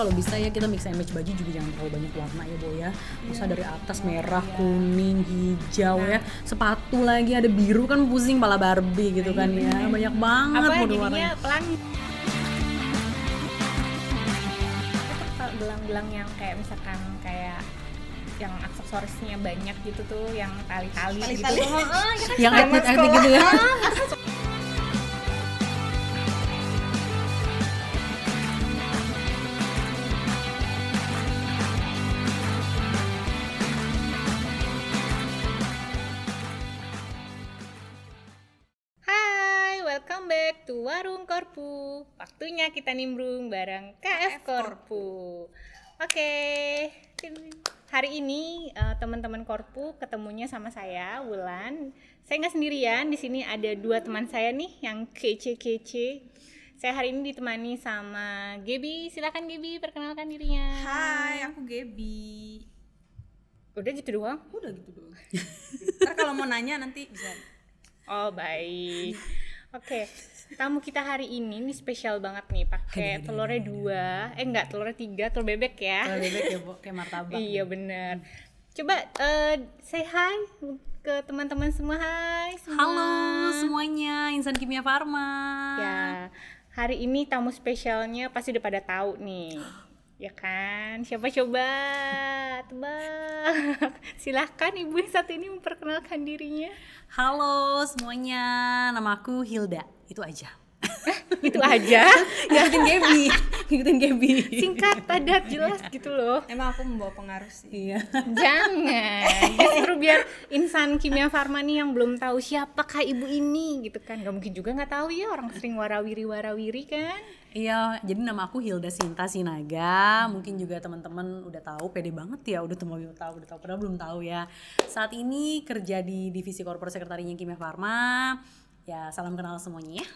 kalau bisa ya kita mix and match baju juga jangan terlalu banyak warna ya boy ya. Usah dari atas merah kuning hijau ya. Sepatu lagi ada biru kan pusing pala Barbie gitu kan ya. Banyak banget apa jadinya warnanya. pelangi? Gelang-gelang yang kayak misalkan kayak yang aksesorisnya banyak gitu tuh yang tali-tali gitu Tali-tali. Oh, oh, ya kan yang zaman etnik etnik sekolah. gitu ya Warung Korpu. Waktunya kita nimbrung bareng KF Korpu. Oke, hari ini eh, teman-teman Korpu ketemunya sama saya, Wulan. Saya nggak sendirian, di sini ada dua teman saya nih yang kece-kece. Saya hari ini ditemani sama Gebi. Silakan Gebi, perkenalkan dirinya. Hai, aku Gebi. Udah gitu doang? Udah gitu doang. Ntar kalau mau nanya nanti bisa. Oh baik. Oke, tamu kita hari ini nih spesial banget nih, pakai telurnya dua, eh enggak telurnya tiga, telur bebek ya. Kalau bebek ya Bo, kayak martabak Iya bener. Coba eh say hi ke teman-teman semua, hai semua. halo semuanya insan kimia farma Ya, hari ini tamu spesialnya pasti udah pada tahu nih. Ya kan? Siapa coba? Tebak. Silahkan ibu yang satu ini memperkenalkan dirinya. halo semuanya nama aku Hilda itu aja Itu aja. ngikutin Gaby ngikutin Gaby Singkat, padat, jelas gitu loh. Emang aku membawa pengaruh sih. iya Jangan. Justru biar insan kimia farma nih yang belum tahu siapakah ibu ini gitu kan. Gak mungkin juga nggak tahu ya orang sering warawiri-warawiri kan. Iya, jadi nama aku Hilda Sinta Sinaga. Mungkin juga teman-teman udah tahu, pede banget ya, udah udah tahu, udah tahu. Padahal belum tahu ya. Saat ini kerja di divisi korporat sekretarinya Kimia Farma. Ya, salam kenal semuanya ya.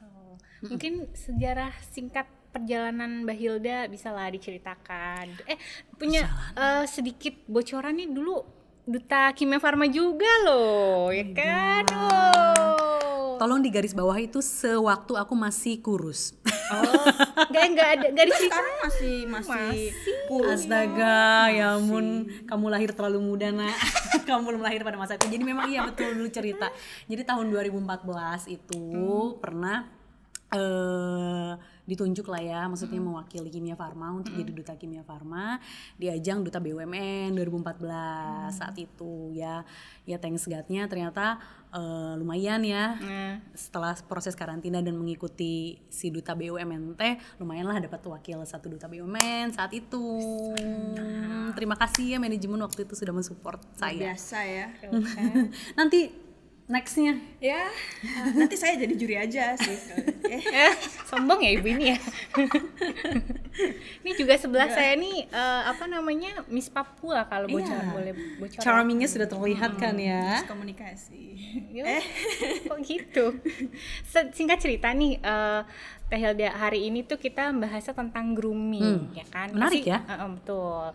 Oh, Mungkin sejarah singkat perjalanan Mbak Hilda bisa lah diceritakan. Eh punya eh, sedikit bocoran nih dulu duta kimia farma juga loh, ya kan? Oh. Tolong di garis bawah itu sewaktu aku masih kurus. Oh, nggak nggak ada nggak diceritain. Sekarang masih masih, kurus. Astaga, ya ampun, kamu lahir terlalu muda nak. kamu belum lahir pada masa itu. Jadi memang iya betul dulu cerita. Jadi tahun 2014 itu pernah eh ditunjuk lah ya, maksudnya mewakili Kimia Farma untuk jadi duta Kimia Farma di ajang duta BUMN 2014 saat itu ya. Ya thanks God-nya ternyata eh, lumayan ya. Setelah proses karantina dan mengikuti si duta BUMN teh lumayan lah dapat wakil satu duta BUMN saat itu. Terima kasih ya manajemen waktu itu sudah mensupport saya. Biasa ya. nanti nextnya Ya, nanti saya jadi juri aja sih. Eh, Eh, sombong ya ibu ini ya. ini juga sebelah saya nih eh, apa namanya Miss Papua kalau bocoran Iya. boleh bocoran. charmingnya sudah terlihat kan ya komunikasi. Ya, Kok gitu? Singkat cerita nih, eh Teh Hilda hari ini tuh kita bahasnya tentang grooming, ya kan? Menarik Pasti- ya? Eh, eh, betul.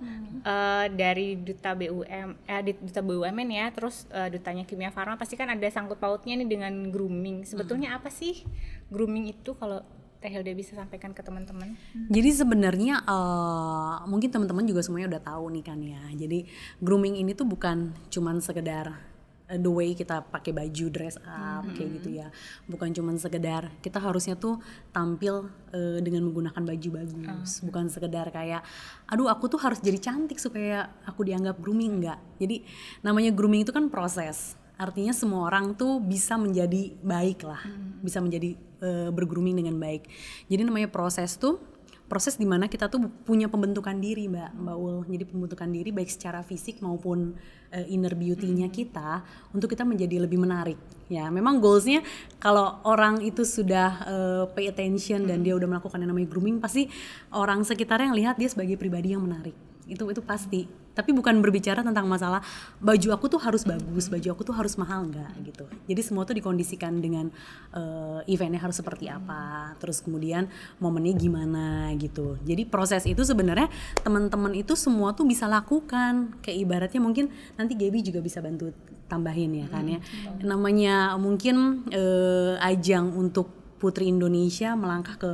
Eh, dari duta BUM, eh duta BUMN ya, terus eh, dutanya Kimia Farma pasti kan ada sangkut pautnya nih dengan grooming. Sebetulnya apa sih grooming itu kalau Teh Hilda bisa sampaikan ke teman-teman? Jadi sebenarnya eh, mungkin teman-teman juga semuanya udah tahu nih kan ya. Jadi grooming ini tuh bukan cuman sekedar the way kita pakai baju dress up kayak gitu ya. Bukan cuman sekedar kita harusnya tuh tampil eh, dengan menggunakan baju bagus. Bukan sekedar kayak aduh aku tuh harus jadi cantik supaya aku dianggap grooming enggak. Jadi namanya grooming itu kan proses. Artinya semua orang tuh bisa menjadi baik lah, bisa menjadi eh, bergrooming dengan baik. Jadi namanya proses tuh proses di mana kita tuh punya pembentukan diri mbak mbak Ul. Jadi pembentukan diri baik secara fisik maupun eh, inner beauty-nya kita untuk kita menjadi lebih menarik. Ya memang goalsnya kalau orang itu sudah eh, pay attention dan dia udah melakukan yang namanya grooming pasti orang sekitarnya yang lihat dia sebagai pribadi yang menarik itu itu pasti tapi bukan berbicara tentang masalah baju aku tuh harus bagus baju aku tuh harus mahal nggak gitu. Jadi semua tuh dikondisikan dengan eh, eventnya harus seperti apa terus kemudian momennya gimana gitu. Jadi proses itu sebenarnya teman-teman itu semua tuh bisa lakukan. Kayak ibaratnya mungkin nanti Gaby juga bisa bantu tambahin ya kan ya. Namanya mungkin eh, ajang untuk Putri Indonesia melangkah ke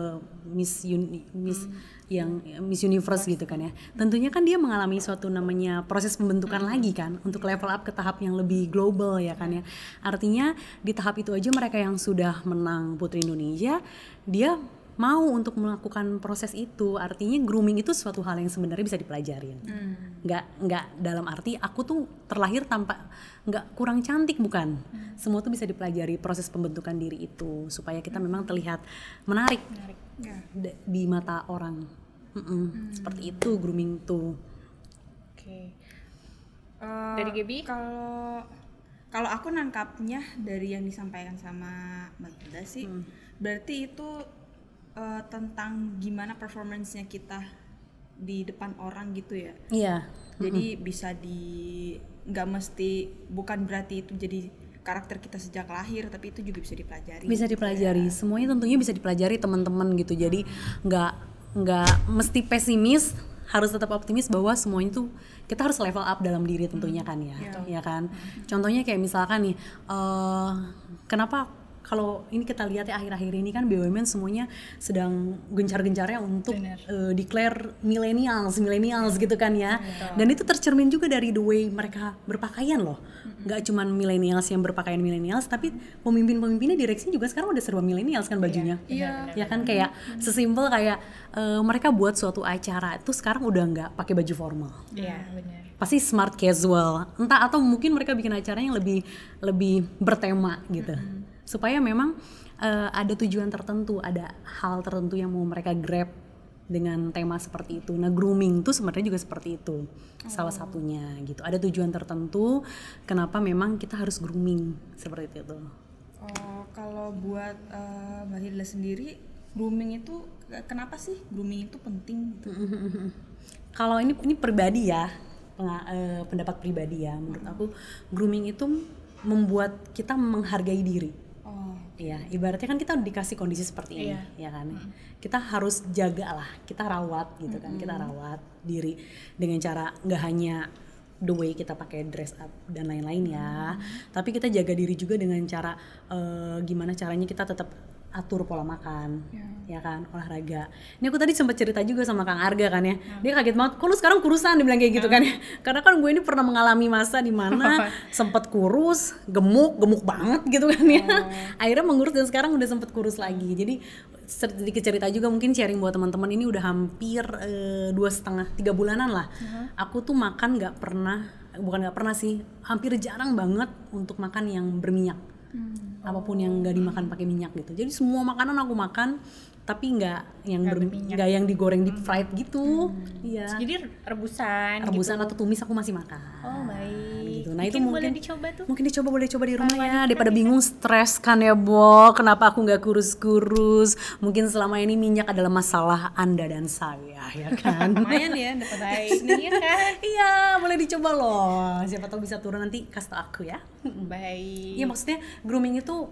Miss Uni- Miss yang Miss Universe gitu kan ya. Tentunya kan dia mengalami suatu namanya proses pembentukan lagi kan untuk level up ke tahap yang lebih global ya kan ya. Artinya di tahap itu aja mereka yang sudah menang Putri Indonesia dia mau untuk melakukan proses itu. Artinya grooming itu suatu hal yang sebenarnya bisa dipelajarin. Nggak nggak dalam arti aku tuh terlahir tanpa nggak kurang cantik bukan. Semua tuh bisa dipelajari proses pembentukan diri itu supaya kita memang terlihat menarik, Ya. d- di mata orang Mm-mm. seperti itu grooming tuh Oke. Eh, Dari Gaby? Kalau kalau aku nangkapnya dari yang disampaikan sama Mbak Hilda sih, Hmm. berarti itu eh, tentang gimana performance-nya kita di depan orang gitu ya. iya Jadi bisa di nggak mesti bukan berarti itu jadi karakter kita sejak lahir, tapi itu juga bisa dipelajari. bisa dipelajari semuanya tentunya bisa dipelajari teman-teman gitu jadi nggak nggak mesti pesimis harus tetap optimis bahwa semuanya tuh kita harus level up dalam diri tentunya kan ya. Ya kan? Contohnya kayak misalkan nih eh, kenapa kalau ini kita lihat ya akhir-akhir ini kan BUMN semuanya sedang gencar-gencarnya untuk eh, declare millennials, millennials gitu kan ya. Dan itu tercermin juga dari the way mereka berpakaian loh. Nggak cuman millennials yang berpakaian millennials, tapi pemimpin-pemimpinnya direksi juga sekarang udah serba millennials kan bajunya. Iya. Ya kan kayak sesimpel kayak eh, mereka buat suatu acara itu sekarang udah nggak pakai baju formal Iya, benar. pasti smart casual entah atau mungkin mereka bikin acara yang lebih lebih bertema gitu supaya memang eh, ada tujuan tertentu ada hal tertentu yang mau mereka grab dengan tema seperti itu. Nah grooming tuh sebenarnya juga seperti itu salah satunya gitu. Ada tujuan tertentu kenapa memang kita harus grooming seperti itu Oh, kalau buat eh, Mbak Hilda sendiri, grooming itu kenapa sih grooming itu penting? Gitu? kalau ini ini pribadi ya penga- eh, pendapat pribadi ya. Menurut aku grooming itu membuat kita menghargai diri. Oh, Iya, ibaratnya kan kita dikasih kondisi seperti ini, ya kan? Kita harus jaga lah, kita rawat gitu kan, kita rawat diri dengan cara nggak hanya the way kita pakai dress up dan lain-lain ya, tapi kita jaga diri juga dengan cara eh, gimana caranya kita tetap atur pola makan, ya kan, olahraga. Ini aku tadi sempat cerita juga sama Kang Arga kan ya, dia kaget banget, kok lu sekarang kurusan, dia bilang kayak gitu kan ya, karena kan gue ini pernah mengalami masa di mana sempat kurus, gemuk, gemuk banget gitu kan ya. Akhirnya mengurus dan sekarang udah sempet kurus lagi. Jadi sedikit cerita juga mungkin sharing buat teman-teman ini udah hampir eh, dua setengah tiga bulanan lah. Aku tuh makan nggak pernah, bukan nggak pernah sih, hampir jarang banget untuk makan yang berminyak. Apa pun yang nggak dimakan pakai minyak gitu. Jadi semua makanan aku makan tapi nggak yang ber- nggak yang digoreng deep fried gitu. Iya. Jadi rebusan. Rebusan gitu. atau tumis aku masih makan. Oh baik. gitu. Nah itu boleh mungkin dicoba tuh. Mungkin dicoba boleh coba di rumah ya. Daripada bingung stres kan ya Bo. Kenapa aku nggak kurus-kurus? Mungkin selama ini minyak adalah masalah anda dan saya ya kan. lumayan ya dapat Baik. Iya kan. Iya boleh dicoba loh. Siapa tahu bisa turun nanti kasih tau aku ya. Baik. Iya maksudnya grooming itu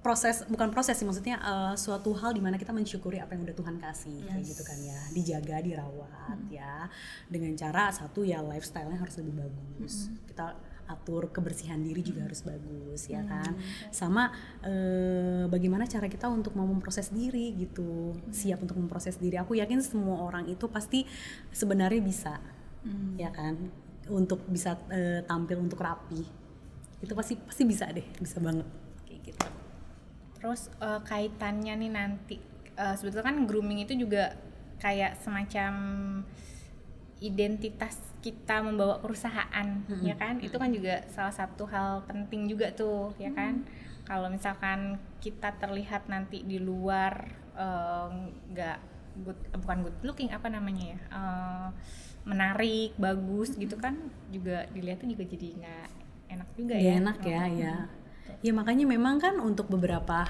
proses bukan proses sih maksudnya eh, suatu hal di mana kita mensyukuri apa yang udah Tuhan kasih kayak gitu kan ya. Dijaga dirawat ya dengan cara satu ya lifestyle-nya harus lebih bagus. Kita atur kebersihan diri juga harus bagus ya kan. Sama eh, bagaimana cara kita untuk mau memproses diri gitu. Siap untuk memproses diri. Aku yakin semua orang itu pasti sebenarnya bisa ya kan. Untuk bisa eh, tampil untuk rapi. Itu pasti pasti bisa deh bisa banget. Kayak gitu Terus eh, kaitannya nih nanti eh, sebetulnya kan grooming itu juga kayak semacam identitas kita membawa perusahaan ya kan? Itu kan juga salah satu hal penting juga tuh ya kan? Kalau misalkan kita terlihat nanti di luar eh, nggak good bukan good looking apa namanya ya eh, menarik bagus gitu kan juga dilihatnya juga jadi nggak enak juga Gak ya enak ya ya ya makanya memang kan untuk beberapa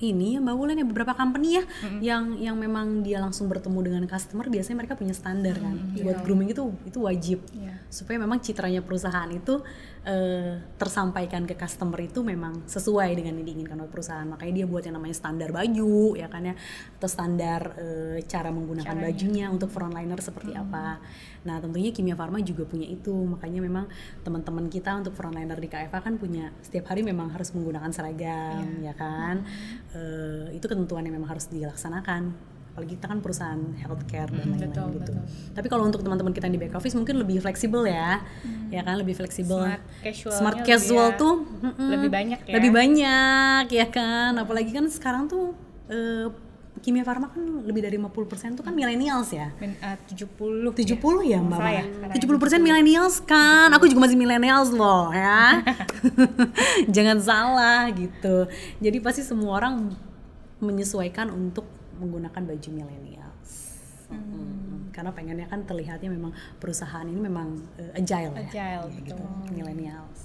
ini ya Mbak Wulan ya beberapa company ya yang yang memang dia langsung bertemu dengan customer biasanya mereka punya standar kan. Buat grooming itu itu wajib. Iya. supaya memang citranya perusahaan itu eh, tersampaikan ke customer itu memang sesuai dengan yang diinginkan oleh perusahaan. Makanya dia buat yang namanya standar baju ya kan ya? Atau standar eh, cara menggunakan bajunya untuk frontliner seperti apa. Nah tentunya Kimia Farma juga punya itu. Makanya memang teman-teman kita untuk frontliner di KFA kan punya setiap hari memang harus menggunakan seragam ya kan? Eh, itu ketentuan yang memang harus dilaksanakan apalagi kita kan perusahaan healthcare dan Mm, lain-lain betul, gitu. betul. Tapi kalau untuk teman-teman kita yang di back office mungkin lebih fleksibel ya, ya kan lebih fleksibel. Smart Smart lebih casual ya- tuh mm-mm, lebih banyak ya. Lebih banyak ya kan, apalagi kan sekarang tuh eh, kimia farma kan lebih dari 50% tuh kan millennials ya. Men, eh, 70 70 ya Mbak? Salah ya, Mbak? sekarang 70 persen millennials kan, aku juga masih millennials loh ya. Jangan salah gitu. Jadi pasti semua orang menyesuaikan untuk menggunakan baju millennials. Mm. Karena pengennya kan terlihatnya memang perusahaan ini memang eh, agile, ya. Agile, Ya, gitu. betul. Millennials.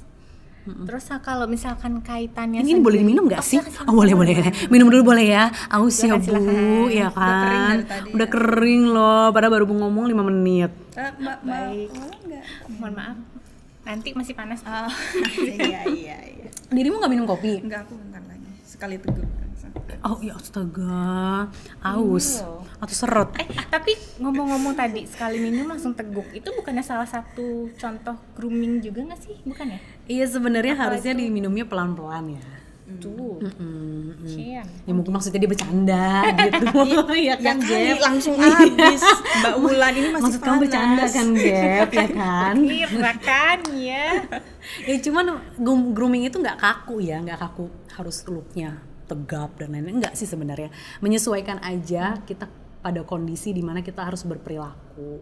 Terus ah, kalau misalkan kaitannya Ini, ini boleh diminum nggak Oh, sih? silakan, Oh boleh boleh. Minum dulu boleh ya. Aus ya bu, silakan. ya Udah kering kan. Udah ya. kering loh. Padahal baru ngomong 5 menit. Eh, mbak Baik. Mohon maaf. Nanti masih panas. Ah, iya iya iya Dirimu nggak minum kopi? enggak aku bentar lagi sekali teguh Oh ya astaga, aus loh. atau seret? Eh, tapi ngomong-ngomong tadi sekali minum langsung teguk. Itu bukannya salah satu contoh grooming juga nggak sih? Bukan ya? Iya sebenarnya harusnya diminumnya pelan-pelan ya. Tuh. Mm-mm. Cian. Ya mungkin maksudnya dia bercanda gitu, ya kan yang kali Gap? langsung habis mbak Wulan ini masih Maksud kamu bercanda kan Gap, ya kan? Kira kan ya. ya cuman groom- grooming itu nggak kaku ya, nggak kaku harus looknya tegap dan lain-lain. Enggak sih sebenarnya. Menyesuaikan aja kita pada kondisi di mana kita harus berperilaku,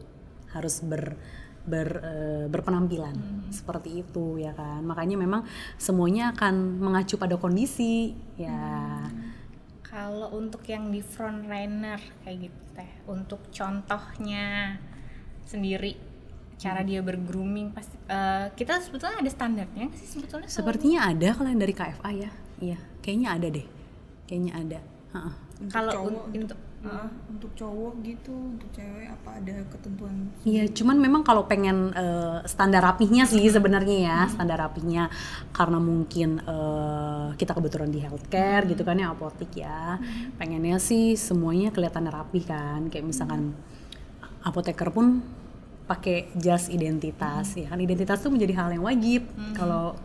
harus ber ber, eh, berpenampilan seperti itu ya kan. Makanya memang semuanya akan mengacu pada kondisi ya. Kalau untuk yang di front runner kayak gitu teh, untuk contohnya sendiri cara dia bergrooming pasti eh, kita sebetulnya ada standarnya sih sebetulnya Sepertinya ada kalau yang dari KFA ya. Iya, kayaknya ada deh. Kayaknya ada. Kalau cowok, un- untuk Heeh, untuk cowok gitu untuk cewek apa ada ketentuan Iya, cuman memang kalau pengen eh, standar rapihnya sih sebenarnya ya, standar rapihnya karena mungkin eh, kita kebetulan di healthcare gitu kan ya apotik ya. Pengennya sih semuanya kelihatan rapih kan, kayak misalkan apoteker pun pakai jas identitas ya kan. Identitas tuh menjadi hal yang wajib kalau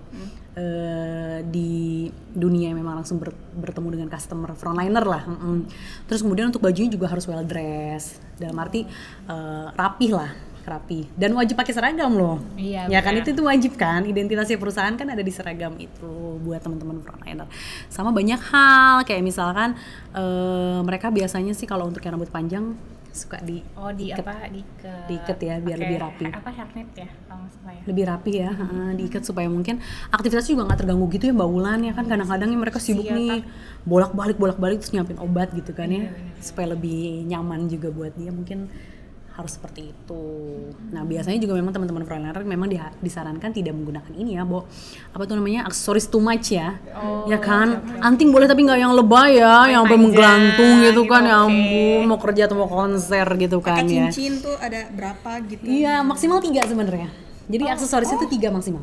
eh, di dunia yang memang langsung ber- bertemu dengan customer frontliner lah mm-mm. terus kemudian untuk bajunya juga harus well dress dalam arti eh, rapih lah rapi dan wajib pakai seragam loh Iya, ya kan benar. itu itu wajib kan identitasnya perusahaan kan ada di seragam itu buat teman-teman frontliner sama banyak hal kayak misalkan eh, mereka biasanya sih kalau untuk yang rambut panjang suka di oh di iket. apa? Di ke Diiket ya, biar lebih rapi. apa hairnet ya kalau salah ya? Lebih rapi ya heeh, diikat supaya mungkin aktivitasnya juga nggak terganggu gitu ya mbak Wulan ya kan. Kadang-kadang ya mereka sibuk Iya, nih bolak-balik bolak-balik terus nyiapin obat gitu kan Iya, ya supaya lebih nyaman juga buat dia. Mungkin harus seperti itu. Nah biasanya juga memang teman-teman freelancer memang dia- disarankan tidak menggunakan ini ya, bo apa tuh namanya aksesoris too much ya, Oh, ya kan? Anting boleh tapi nggak yang lebay ya, yang sampai menggelantung gitu kan, gitu, ya ampun mau kerja atau mau konser gitu kan ya. cincin tuh ada berapa gitu Iya maksimal tiga sebenarnya. Jadi aksesoris itu tiga maksimal.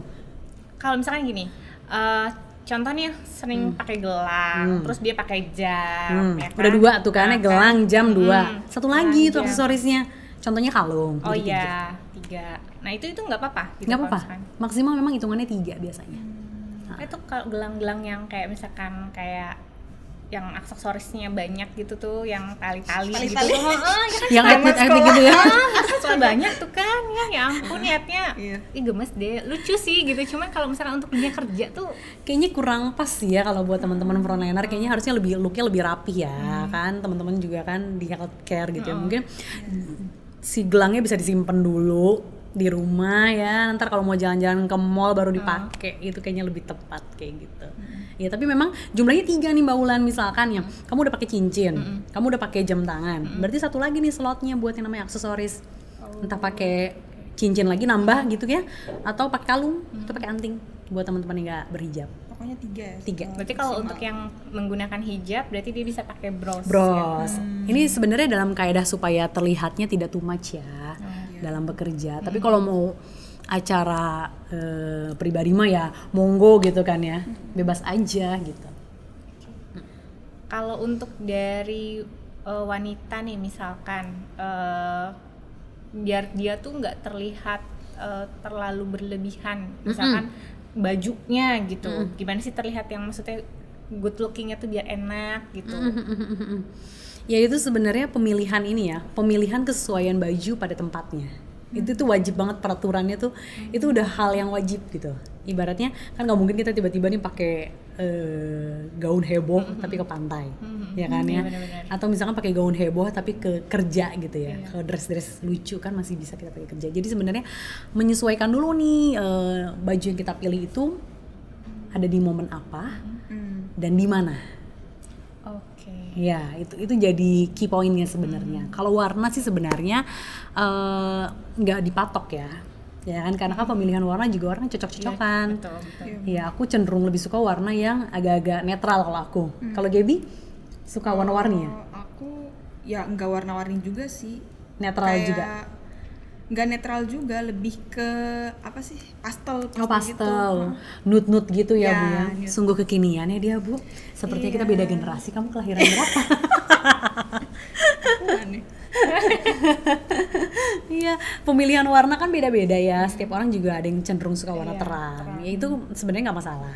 kalau misalkan gini eh contohnya sering pakai gelang terus dia pakai jam Hmm, ya kan? Udah dua tuh kan, ya, Nah, gelang, jam dua. Hmm, Satu lagi jam. aksesorisnya. Contohnya kalung. oh jadi tiga. iya tiga nah itu itu nggak apa-apa gitu Nggak apa-apa. Maksimal memang hitungannya tiga biasanya. itu kalau gelang-gelang yang kayak misalkan kayak yang aksesorisnya banyak gitu tuh yang tali-tali gitu Tali-tali. tuh Heeh, ya kan Yang etnik-etnik gitu ya. Ah, banyak tuh kan ya ya ampun niatnya Iya. ih gemes deh lucu sih gitu cuman kalau misalnya untuk dunia kerja tuh Kayaknya kurang pas sih ya kalau buat teman-teman frontliner kayaknya harusnya lebih looknya lebih rapi ya Hmm. kan teman-teman juga kan di healthcare gitu ya mungkin si gelangnya bisa disimpan dulu di rumah ya. Ntar kalau mau jalan-jalan ke mall baru dipakai. Itu kayaknya lebih tepat kayak gitu. Ya tapi memang jumlahnya tiga nih mbak Ulan misalkan ya. Kamu udah pakai cincin kamu udah pakai jam tangan. Berarti satu lagi nih slotnya buat yang namanya aksesoris. Entah pakai cincin lagi nambah gitu ya atau pakai kalung atau pakai anting buat teman-teman yang nggak berhijab pokoknya tiga ya Tiga. berarti kalau untuk yang menggunakan hijab berarti dia bisa pakai bros ya? Bros, ini sebenarnya dalam kaedah supaya terlihatnya tidak too much ya dalam bekerja. Tapi kalau mau acara eh, pribadi mah ya monggo gitu kan ya, bebas aja gitu. kalau untuk dari eh, wanita nih misalkan eh, biar dia tuh nggak terlihat eh, terlalu berlebihan. Misalkan bajunya gitu. Gimana sih terlihat yang maksudnya good lookingnya tuh biar enak gitu. Ya itu sebenarnya pemilihan ini ya, pemilihan kesesuaian baju pada tempatnya. Itu tuh wajib banget peraturannya tuh, itu udah hal yang wajib gitu. Ibaratnya kan nggak mungkin kita tiba-tiba nih pakai eh, gaun heboh tapi ke pantai, ya kan ya? benar-benar. Atau misalkan pakai gaun heboh tapi ke kerja gitu ya, ke dress-dress lucu kan masih bisa kita pakai kerja. Jadi sebenarnya menyesuaikan dulu nih eh, baju yang kita pilih itu ada di momen apa Hmm. dan di mana. Oke. Ya, itu itu jadi key pointnya sebenarnya. Kalau warna sih sebenarnya eh, nggak dipatok ya, ya kan karena kan pemilihan warna juga warna cocok-cocokan. Betul, betul. Ya, aku cenderung lebih suka warna yang agak-agak netral kalau aku. Kalau Gaby suka warna-warni ya, aku ya nggak warna-warni juga sih. netral Kayak juga. nggak netral juga, lebih ke apa sih pastel, Oh gitu. pastel, nude-nude gitu ya, Ya, bu ya. nude. Sungguh kekinian ya dia bu. Sepertinya kita beda generasi. Kamu kelahiran berapa? Aneh. Iya, pemilihan warna kan beda-beda ya. Setiap orang juga ada yang cenderung suka warna terang. Ya itu sebenarnya nggak masalah.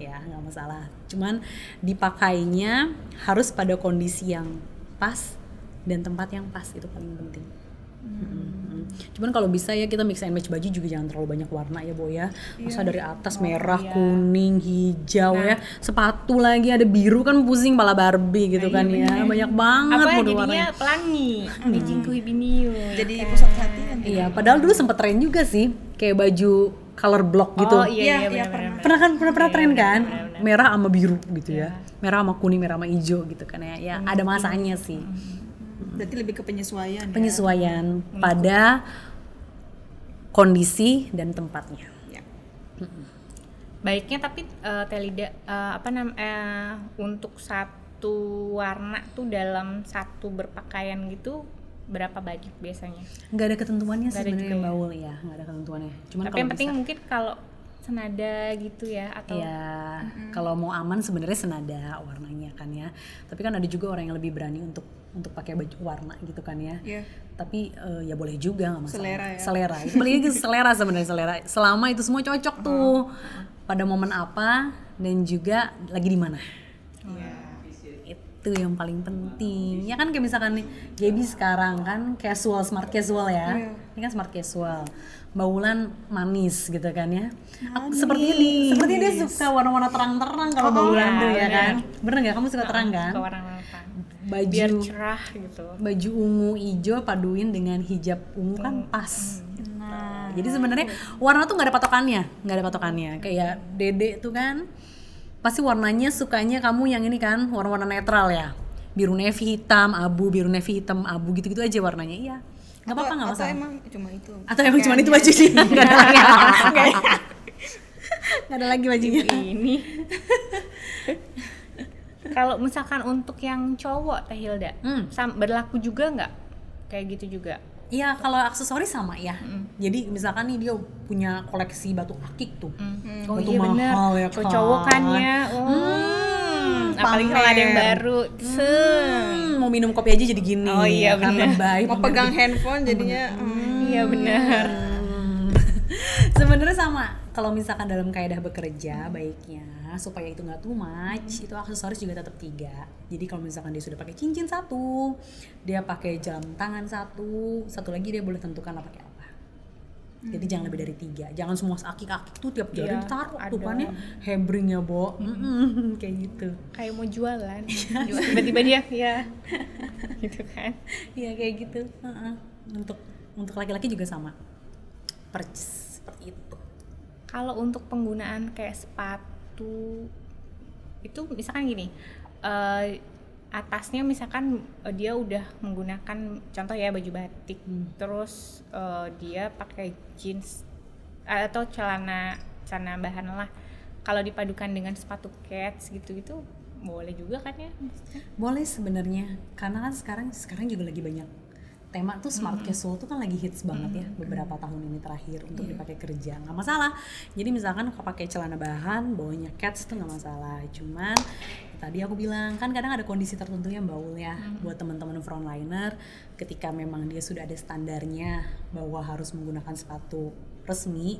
Ya, nggak masalah. Cuman dipakainya harus pada kondisi yang pas dan tempat yang pas itu paling penting. Mm-mm. Cuman kalau bisa ya kita mix and match baju juga jangan terlalu banyak warna ya, Bo ya. Masa dari atas merah, kuning, hijau ya. Sepatu lagi ada biru kan pusing pala Barbie gitu kan ya. Banyak banget Apa jadinya warnanya. pelangi? Bijing kuhibiniu. Jadi pusat perhatian. Iya, padahal dulu sempet tren juga sih, kayak baju color block gitu. Oh iya iya, Iya, iya, pernah. Pernah kan pernah pernah Iya, tren kan? benar, benar. Merah sama biru gitu ya. Merah sama kuning, merah sama hijau gitu kan ya. Ya ada masanya sih. Berarti lebih ke penyesuaian. ya. Penyesuaian pada kondisi dan tempatnya. Ya. Baiknya tapi eh, Telida eh, apa nam eh, untuk satu warna tuh dalam satu berpakaian gitu berapa budget biasanya? Nggak ada ketentuannya sebenarnya juga ya? baul ya, nggak ada ketentuannya. Cuman tapi kalau yang penting bisa- mungkin kalau senada gitu ya atau Ya, kalau mau aman sebenarnya senada warnanya kan ya. Tapi kan ada juga orang yang lebih berani untuk untuk pakai baju warna gitu kan ya. Iya. Tapi eh, ya boleh juga nggak masalah. Selera ya. Selera. Itu selera sebenarnya selera. Selama itu semua cocok tuh pada momen apa dan juga lagi di mana. Iya. Itu yang paling penting. Ya kan kayak misalkan nih Gaby sekarang kan casual, smart casual ya. Iya. Ini kan smart casual. Mbak Wulan manis gitu kan ya. Aku- Sepertinya di, sepertinya dia suka warna-warna terang-terang kalau Mbak Wulan tuh ya bener. kan. Bener nggak kamu suka terang kan? terang. Baju biar cerah gitu. baju ungu hijau paduin dengan hijab ungu kan pas. Nah, Jadi sebenarnya warna tuh nggak ada patokannya, nggak ada patokannya. Kayak Dede tuh kan, pasti warnanya sukanya kamu yang ini kan warna-warna netral ya, biru navy hitam, abu, biru navy hitam, abu gitu-gitu aja warnanya. Iya, nggak apa-apa nggak atau masalah. emang cuma itu. Atau emang cuma itu baju sih, nggak ada lagi, nggak ada lagi bajunya. ini kalau misalkan untuk yang cowok Teh Hilda Hmm. sam- berlaku juga nggak kayak gitu juga Iya, kalau aksesoris sama ya. Jadi misalkan nih dia punya koleksi batu akik tuh. oh Batu iya bener mahal ya Kalau kan. cowok kan ya oh. Hmm, apalagi kalau ada yang baru. Hmm, mau minum kopi aja jadi gini. Oh iya, ya kan, bener. lebay, Mau pegang handphone jadinya hmm, iya benar Hmm. Sebenarnya sama. Kalau misalkan dalam kaedah bekerja, baiknya supaya itu nggak too much, itu aksesoris juga tetap tiga. Jadi kalau misalkan dia sudah pakai cincin satu, dia pakai jam tangan satu, satu lagi dia boleh tentukan lah pakai apa. Jadi jangan lebih dari tiga. Jangan semua akik-akik tuh tiap jari ditaruh tuh ada. kan ya. Hebringnya, Bo. Mm-mm, kayak gitu. kayak mau jualan Iya. Tiba-tiba dia ya gitu kan Iya kayak gitu. Heeh. Untuk untuk laki-laki juga sama. Percis seperti itu. kalau untuk penggunaan kayak sepatu itu misalkan gini eh, atasnya misalkan eh, dia udah menggunakan contoh ya baju batik Hmm. terus eh, dia pakai jeans atau celana celana bahan lah kalau dipadukan dengan sepatu cats gitu-gitu boleh juga kan ya? Boleh sebenarnya, karena kan sekarang sekarang juga lagi banyak tema tuh smart casual tuh kan lagi hits banget ya beberapa tahun ini terakhir untuk dipakai kerja. Nggak masalah. Jadi misalkan kalau pakai celana bahan bawahnya cats tuh nggak masalah. Cuman tadi aku bilang kan kadang ada kondisi tertentu yang baul ya buat teman-teman frontliner ketika memang dia sudah ada standarnya bahwa harus menggunakan sepatu resmi.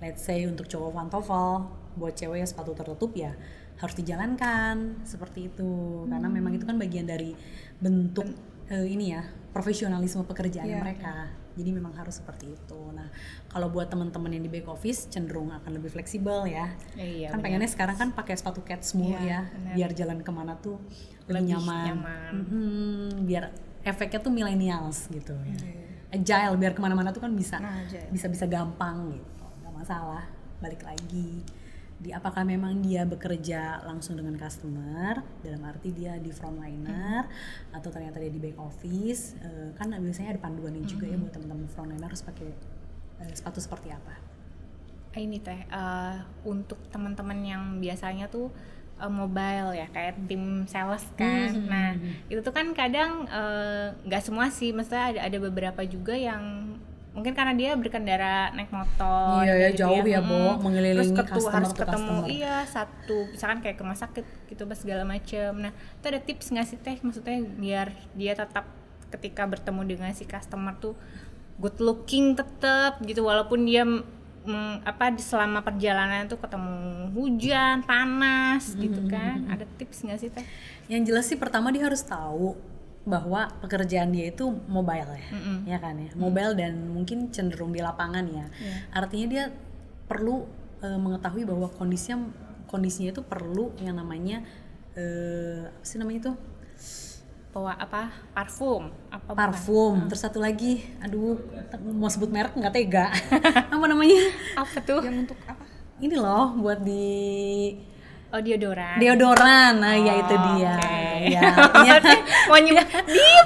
Let's say untuk cowok pantofel, buat cewek yang sepatu tertutup ya harus dijalankan. Seperti itu. Karena memang itu kan bagian dari bentuk eh, ini ya profesionalisme pekerjaan Iya. mereka jadi memang harus seperti itu nah kalau buat teman-teman yang di back office cenderung akan lebih fleksibel ya Iya, kan benar. pengennya sekarang kan pakai sepatu cat mulu Iya, ya benar. biar jalan ke mana tuh lebih, Lebih nyaman, nyaman. Mhm, biar efeknya tuh millennials gitu ya Iya. agile biar ke mana-mana tuh kan bisa Nah, bisa bisa gampang gitu nggak masalah balik lagi di apakah memang dia bekerja langsung dengan customer dalam arti dia di frontliner atau ternyata dia di back office eh, kan biasanya ada panduannya juga ya buat teman-teman frontliner harus pakai eh, sepatu seperti apa Ah, ini teh eh, untuk teman-teman yang biasanya tuh eh, mobile ya kayak tim sales kan. Hmm. Nah itu tuh kan kadang eh, nggak semua sih, maksudnya ada ada beberapa juga yang mungkin karena dia berkendara naik motor Iya ya, gitu jauh ya, Bo, Mm-mm. mengelilingi terus ketu, customer harus ketemu customer. iya satu misalkan kayak ke rumah sakit gitu pas segala macem. Nah itu ada tips nggak sih teh? Maksudnya biar dia tetap ketika bertemu dengan si customer tuh good looking tetap gitu walaupun dia mm, apa di selama perjalanan tuh ketemu hujan panas gitu kan. Ada tips nggak sih teh? Yang jelas sih pertama dia harus tahu bahwa pekerjaan dia itu mobile ya, Mm-mm. ya kan ya, mobile dan mungkin cenderung di lapangan ya. Artinya dia perlu eh, mengetahui bahwa kondisinya kondisinya itu perlu yang namanya eh, apa sih namanya itu bawa apa parfum apa bukan? parfum. Terus satu lagi, aduh mau sebut merek nggak tega. apa namanya? apa tuh Yang untuk apa? Ini loh buat di oh deodoran. Deodoran. Nah, ya itu Oh, dia. oke. Ya, artinya mau nyebut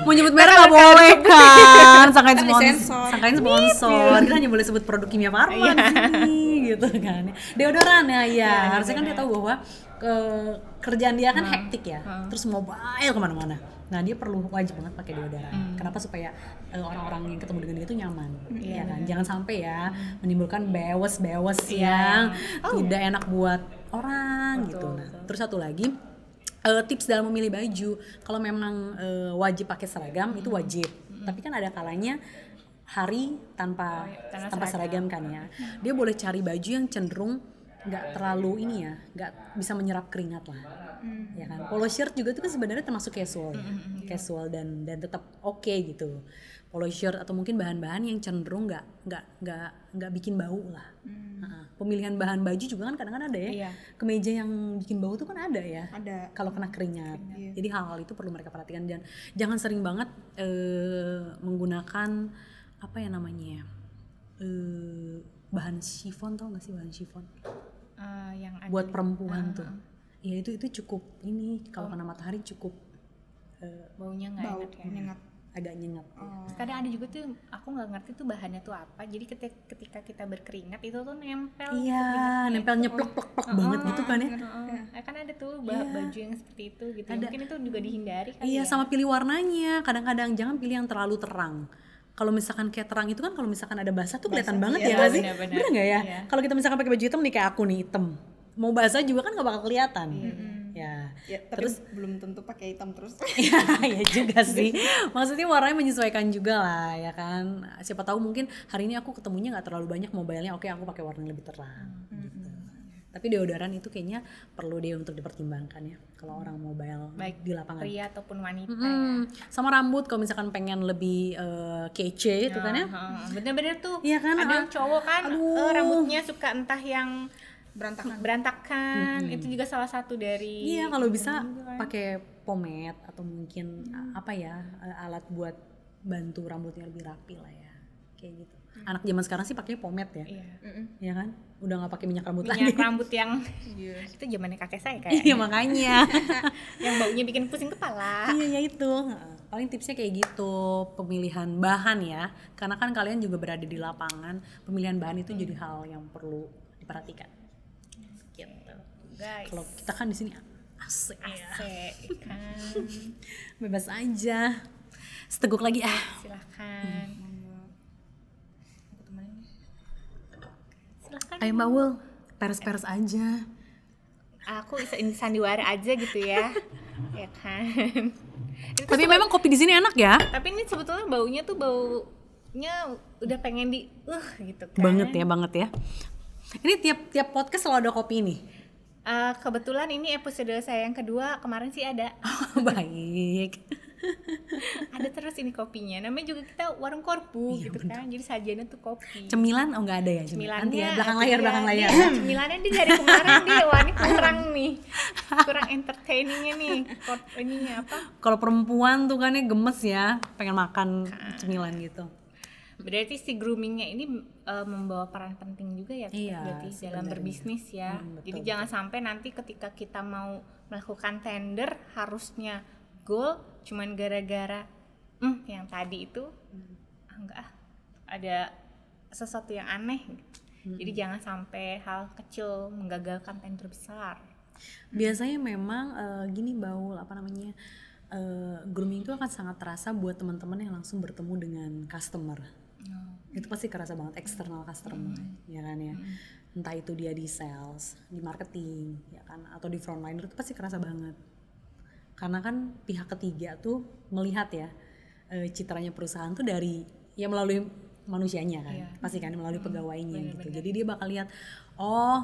mau nyebut merek nggak boleh kan? sangkain sponsor. sangkain sponsor. kita hanya boleh sebut produk kimia farma Iya. di sini gitu kan. Deodoran ya ya harusnya kan dia tahu bahwa ke- kerjaan dia kan hektik ya terus mobile ke mana-mana. Nah dia perlu wajib banget pakai deodoran kenapa? Supaya eh, orang-orang yang ketemu dengan dia itu nyaman. Ya kan? jangan sampai ya menimbulkan bewes-bewes yang tidak enak buat orang gitu. Nah terus satu lagi eh, tips dalam memilih baju. Kalau memang eh, wajib pakai seragam itu wajib. Tapi kan ada kalanya hari tanpa tanpa tanpa seragam. kan ya. Dia boleh cari baju yang cenderung nggak terlalu ini ya nggak bisa menyerap keringat lah. Ya kan? Polo shirt juga itu kan sebenarnya termasuk casual ya. casual dan dan tetap oke gitu. Polo shirt atau mungkin bahan-bahan yang cenderung nggak nggak nggak nggak bikin bau lah. Nah, pemilihan bahan baju juga kan kadang-kadang ada ya. Iya. kemeja yang bikin bau tuh kan ada ya. Ada. kalau kena keringat. Iya. Jadi hal-hal itu perlu mereka perhatikan dan jangan sering banget eh, menggunakan apa ya namanya ya eh, bahan chiffon tau gak sih bahan chiffon Eh, yang ada buat perempuan tuh. Ya itu itu cukup ini kalau kena matahari cukup eh, baunya nggak Bau, enak ya nyengat. agak nyengat. Oh. kadang ada juga tuh aku nggak ngerti tuh bahannya tuh apa jadi ketika, ketika kita berkeringat itu tuh nempel Iya, gitu nempel nyeplok plok plok banget gitu kan ya. Heeh. kan ada tuh ba- baju yang seperti itu gitu Ada. mungkin itu juga dihindari kan Iya, sama pilih warnanya. Kadang-kadang jangan pilih yang terlalu terang. Kalau misalkan kayak terang itu kan kalau misalkan ada basah tuh kelihatan banget ya iya, nggak sih? Bener nggak ya? Iya. Kalau kita misalkan pakai baju hitam nih kayak aku nih hitam, mau basah juga kan nggak bakal kelihatan. Ya. Ya, tapi belum tentu pakai hitam terus. Iya, ya juga sih. Maksudnya warnanya menyesuaikan juga lah, ya kan. Siapa tahu mungkin hari ini aku ketemunya nggak terlalu banyak mobilenya, oke aku pakai warna yang lebih terang. gitu. Tapi deodoran itu kayaknya perlu deh untuk dipertimbangkan ya. Kalau orang mobile baik di lapangan. pria ataupun wanita ya. Hmm, sama rambut kalau misalkan pengen lebih eh, kece itu kan ya. Bener-bener tuh Iya kan, ada ah. yang cowok kan Aduh. eh, rambutnya suka entah yang Berantakan. berantakan itu juga salah satu dari Iya kalau bisa kan. pakai pomade atau mungkin a- apa ya eh, alat buat bantu rambutnya lebih rapi lah ya. Kayak gitu. Anak zaman sekarang sih pakainya pomade ya. iya. Ya kan? Udah nggak pakai minyak rambut minyak lagi. rambut yang Iya. itu zamannya kakek saya kayak Iya makanya. yang baunya bikin pusing kepala iya ya itu. Heeh. Paling tipsnya kayak gitu pemilihan bahan ya. Karena kan kalian juga berada di lapangan, pemilihan bahan itu jadi hal yang perlu diperhatikan. Gitu. guys Kalau kita kan di sini asik ya. Asik, kan Bebas aja. Seteguk lagi ah. silahkan Aku temenin. silahkan Ayo Mbak Wul, peres-peres aja. aku bisa sandiwara aja gitu ya ya kan Itu Tapi memang kopi di sini enak ya. tapi ini sebetulnya baunya tuh baunya udah pengen di uh gitu kan Banget ya, banget ya. Ini tiap tiap podcast selalu ada kopi ini. Eh, kebetulan ini episode saya yang kedua kemarin sih ada Baik. ada terus ini kopinya. Namanya juga kita warung korpu Iya, gitu kan. Jadi sajiannya tuh kopi. Cemilan? Oh nggak ada ya? Cemilan. Nanti ya belakang layar iya, belakang layar. dia- cemilannya dia dari kemarin dia wah ini kurang nih. Kurang entertainingnya nih. Ininya apa? Kalau perempuan tuh kan ya gemes ya, pengen makan cemilan gitu. berarti si groomingnya ini eh, membawa peran penting juga ya Iya, berarti dalam berbisnis ya. Hmm, betul, jadi jangan sampai nanti ketika kita mau melakukan tender harusnya goal cuman gara-gara hmm yang tadi itu ah, enggak ah ada sesuatu yang aneh jadi jangan sampai hal kecil menggagalkan tender besar Biasanya memang eh, gini Baul apa namanya? eh, grooming itu akan sangat terasa buat teman-teman yang langsung bertemu dengan customer. Itu pasti kerasa banget eksternal customer, ya kan ya. Entah itu dia di sales, di marketing, ya kan, atau di frontliner itu pasti kerasa banget. Karena kan pihak ketiga tuh melihat ya eh, citranya perusahaan tuh dari ya melalui manusianya kan, Iya. pasti kan melalui pegawainya gitu. Jadi dia bakal lihat, oh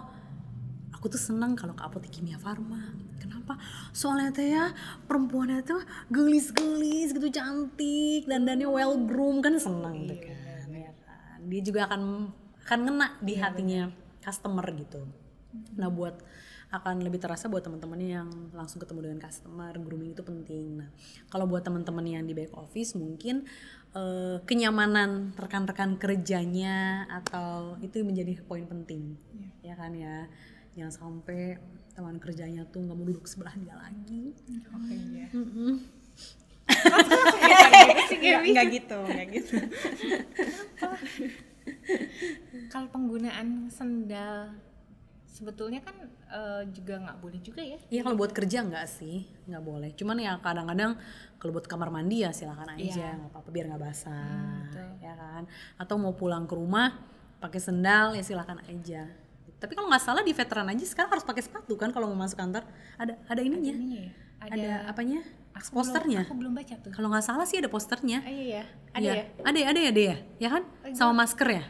aku tuh seneng kalau ke apotek kimia farma. Kenapa? Soalnya teh ya perempuannya tuh gelis-gelis gitu cantik dandannya well groom kan seneng tuh kan ya kan. Dia juga akan akan ngena di hatinya customer gitu. Nah buat akan lebih terasa buat teman-teman yang langsung ketemu dengan customer grooming itu penting. Nah kalau buat teman-teman yang di back office mungkin eh, kenyamanan rekan-rekan kerjanya atau itu menjadi poin penting. Ya kan ya? Jangan sampai teman kerjanya tuh nggak mau duduk sebelah dia lagi. Oke ya Mm-mm. Nggak, nggak gitu, nggak gitu. kalau penggunaan sendal sebetulnya kan eh, juga nggak boleh juga ya Iya kalau buat kerja nggak sih, nggak boleh. Cuman ya kadang-kadang kalau buat kamar mandi ya silakan aja, nggak apa-apa biar nggak basah, betul. ya kan. Atau mau pulang ke rumah pakai sendal ya silakan aja. Tapi kalau nggak salah di veteran aja sekarang harus pakai sepatu kan kalau mau masuk kantor. Ada ada ininya, Ininya ya? ada, apanya? Aku posternya. belum, aku belum baca tuh Kalau nggak salah sih ada posternya. Ah, iya ya ada Iya. ya Ada ada ya ada ya, ya kan? Sama masker ya,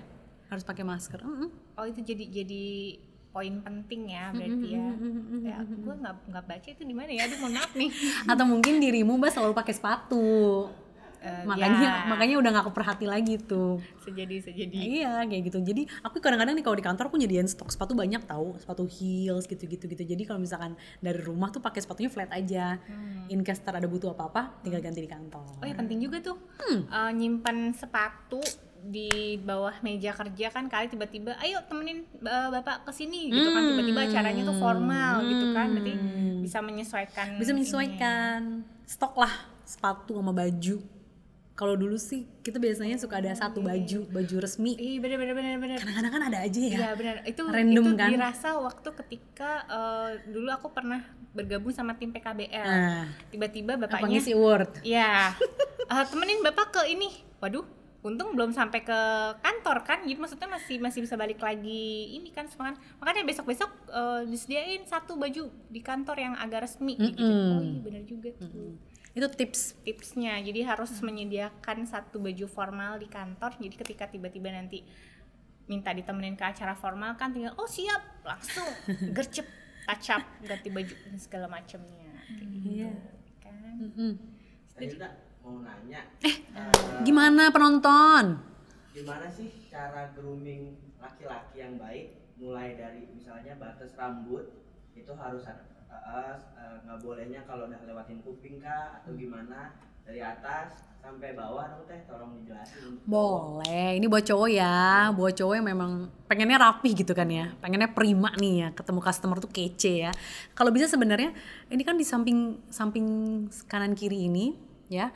harus pakai masker. Mm-mm. oh itu jadi jadi poin penting ya berarti ya ya gue nggak nggak baca itu di mana ya aduh mohon maaf nih Atau mungkin dirimu mbak selalu pakai sepatu. Eh, makanya ya. makanya udah nggak keperhati lagi tuh. sejadi sejadi Iya kayak gitu. Jadi aku kadang-kadang nih kalau di kantor aku nyediain stok sepatu banyak tahu, sepatu heels gitu-gitu gitu. Jadi kalau misalkan dari rumah tuh pakai sepatunya flat aja. In case ada butuh apa-apa, tinggal ganti di kantor. oh ya penting juga tuh Hmm. eh, nyimpan sepatu di bawah meja kerja kan kali tiba-tiba ayo temenin bapak ke sini gitu kan tiba-tiba acaranya tuh formal gitu kan berarti bisa menyesuaikan Hmm. Bisa menyesuaikan stok lah sepatu sama baju. Kalau dulu sih kita biasanya suka ada satu baju, baju resmi. Iya bener bener bener bener. Kadang-kadang kan ada aja ya. Iya benar. Itu Random itu kan? dirasa waktu ketika eh, dulu aku pernah bergabung sama tim PKBL. Nah, Tiba-tiba apa bapaknya ngisi award? ya eh, temenin bapak ke ini. Waduh, untung belum sampai ke kantor kan. Jadi maksudnya masih masih bisa balik lagi ini kan semangat. Makanya besok-besok eh, disediain satu baju di kantor yang agak resmi gitu. Oh iya benar juga tuh. Itu tips. Tipsnya, jadi harus menyediakan satu baju formal di kantor. Jadi ketika tiba-tiba nanti minta ditemenin ke acara formal kan tinggal oh siap langsung gercep up ganti baju dan segala macamnya Kayak gitu, Iya. kan Mm-mm. Saya juga mau nanya, Eh. eh, Gimana penonton? gimana sih cara grooming laki-laki yang baik? Mulai dari misalnya batas rambut itu harus ada eh, eh, nggak bolehnya kalau udah lewatin kuping kah atau gimana dari atas sampai bawah dong teh tolong dijelasin. Boleh, ini buat cowok ya, buat cowok yang memang pengennya rapi gitu kan ya, pengennya prima nih ya, ketemu customer tuh kece ya. Kalau bisa sebenarnya ini kan di samping samping kanan kiri ini ya,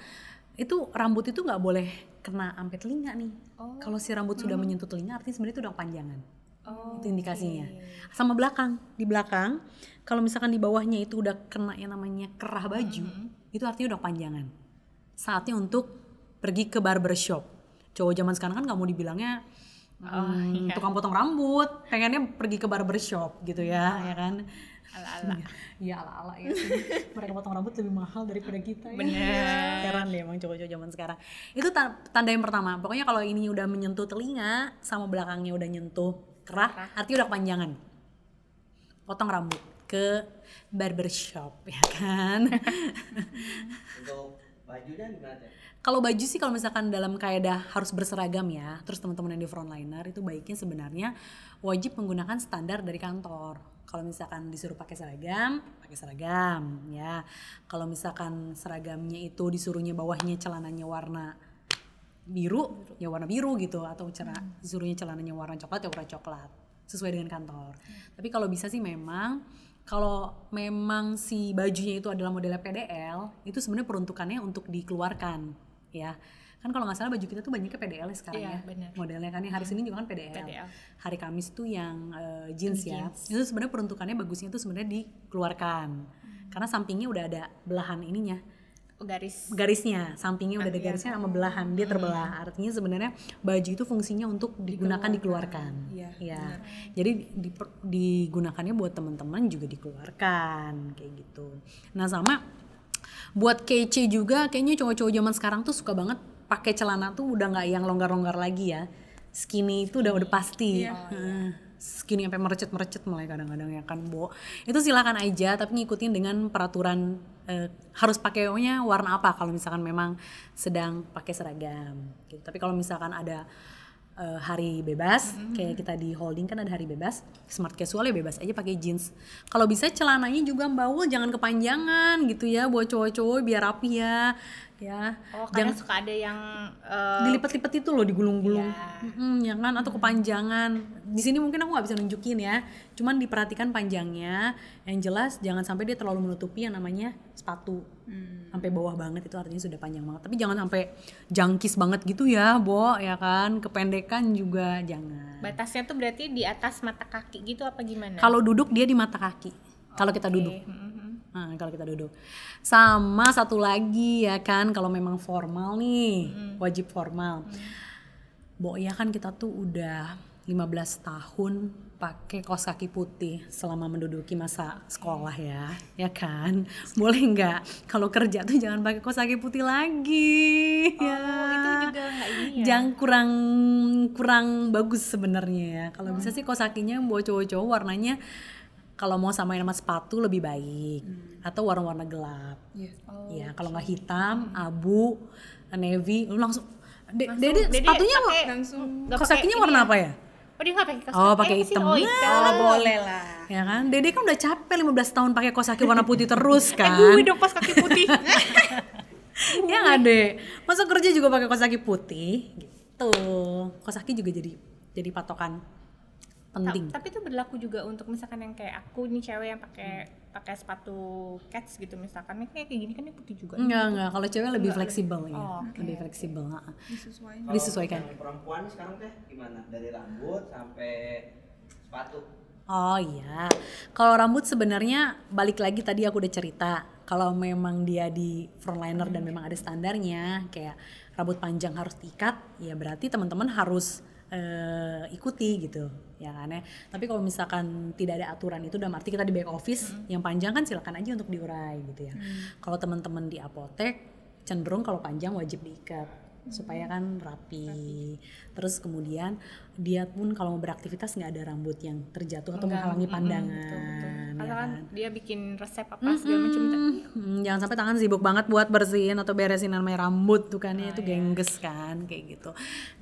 itu rambut itu nggak boleh kena sampai telinga nih. Oh. Kalau si rambut sudah menyentuh telinga, artinya sebenarnya itu udah panjangan. oh itu indikasinya. Sama belakang, di belakang, kalau misalkan di bawahnya itu udah kena yang namanya kerah baju, itu artinya udah panjangan. Saatnya untuk pergi ke barbershop. Cowok zaman sekarang kan nggak mau dibilangnya hmm, tukang potong rambut, pengennya pergi ke barbershop gitu ya, ya kan? Ala-ala Ya ala-ala ya sih. Mereka potong rambut lebih mahal daripada kita ya. Bener. Heran deh emang cowok-cowok zaman sekarang. Itu ta- tanda yang pertama. Pokoknya kalau ini udah menyentuh telinga sama belakangnya udah nyentuh kerah, artinya udah kepanjangan. Potong rambut. ke barbershop ya kan Untuk bajunya gimana teh? kalau baju sih kalau misalkan dalam kaedah harus berseragam ya terus teman-teman yang di frontliner itu baiknya sebenarnya wajib menggunakan standar dari kantor kalau misalkan disuruh pakai seragam pakai seragam ya. Kalau misalkan seragamnya itu disuruhnya bawahnya celananya warna biru ya warna biru gitu atau cara disuruhnya celananya warna coklat ya warna coklat sesuai dengan kantor. Tapi kalau bisa sih memang kalau memang si bajunya itu adalah modelnya PDL itu sebenarnya peruntukannya untuk dikeluarkan ya kan kalau nggak salah baju kita tuh banyaknya PDL ya sekarang Iya, ya. benar. modelnya kan. Yang hari Senin juga kan PDL, PDL. hari Kamis tuh yang eh, jeans ya. itu sebenarnya peruntukannya bagusnya itu sebenarnya dikeluarkan. Karena sampingnya udah ada belahan ininya. Oh, garis. Garisnya. Sampingnya udah ada garisnya sama belahan. Dia terbelah. Artinya sebenarnya baju itu fungsinya untuk digunakan dikeluarkan. Iya, ya jadi diper- digunakannya buat teman-teman juga dikeluarkan kayak gitu. Nah sama buat kece juga kayaknya cowok-cowok zaman sekarang tuh suka banget pakai celana tuh udah nggak yang longgar-longgar lagi ya. Skinny itu udah udah pasti. Heeh. skinny sampai merecet-merecet mulai kadang-kadang ya kan Bo. Itu silakan aja tapi ngikutin dengan peraturan eh, harus pakainya warna apa kalau misalkan memang sedang pakai seragam gitu. tapi kalau misalkan ada eh, hari bebas kayak kita di holding kan ada hari bebas smart casual ya bebas aja pakai jeans. Kalau bisa celananya juga baul jangan kepanjangan gitu ya buat cowok-cowok biar rapi ya ya. Oh karena suka ada yang eh, dilipat-lipat itu loh digulung-gulung. Iya. Mm-mm, ya kan? Atau kepanjangan. Di sini mungkin aku nggak bisa nunjukin ya. Cuman diperhatikan panjangnya. Yang jelas jangan sampai dia terlalu menutupi yang namanya sepatu. Sampai bawah banget itu artinya sudah panjang banget. Tapi jangan sampai jangkis banget gitu ya bo ya kan? Kependekan juga jangan. Batasnya tuh berarti di atas mata kaki gitu apa gimana? Kalau duduk dia di mata kaki. Kalau kita duduk. mhm. Nah, kalau kita duduk. Sama satu lagi ya kan, kalau memang formal nih, wajib formal. Bo ya kan kita tuh udah 15 tahun pakai kaos kaki putih selama menduduki masa sekolah ya, ya kan? Boleh nggak kalau kerja tuh jangan pakai kaos kaki putih lagi ya. Oh, itu juga ini ya Jangan kurang kurang bagus sebenarnya ya. Kalau bisa sih kaos kakinya buat cowok-cowok warnanya kalau mau samain sama sepatu lebih baik atau warna-warna gelap. Iya. Ya, kalau nggak hitam, abu, navy, lu langsung De- Dede sepatunya pakai- langsung pakai ini warna ya? apa ya? oh dia nggak pakai Oh, kaki. pakai Eh, sih, hitam. oh hitam oh boleh lah Ya kan? Dede kan udah capek 15 tahun pakai kaos kaki warna putih terus eh kan. gue dong pas kaki putih ya nggak deh. Masa kerja juga pakai kaos kaki putih gitu. Kaos kaki juga jadi jadi patokan penting. Ta- tapi itu berlaku juga untuk misalkan yang kayak aku nih cewek yang pakai pakai sepatu cats gitu misalkan ini kayak kayak gini kan dia putih juga Enggak, enggak. Kalau cewek lebih fleksibel ya. Oh, oke. Lebih fleksibel. ha. disesuaikan Disesuaikan. yang perempuan sekarang teh gimana? Dari rambut sampai sepatu. Oh iya. Kalau rambut sebenarnya balik lagi tadi aku udah cerita. Kalau memang dia di frontliner dan memang ada standarnya, kayak rambut panjang harus diikat, ya berarti teman-teman harus eh, ikuti gitu, ya kan ya. Tapi kalau misalkan tidak ada aturan itu, dalam arti kita di back office, yang panjang kan silakan aja untuk diurai gitu ya. Kalau teman-teman di apotek, cenderung kalau panjang wajib diikat supaya kan rapi. Terus kemudian dia pun kalau mau beraktivitas nggak ada rambut yang terjatuh atau menghalangi pandangan. karena ya kan kan? dia bikin resep apa segala macam Hmm, jangan sampai tangan sibuk banget buat bersihin atau beresin namanya rambut tuh kan ya itu gengges kan kayak gitu.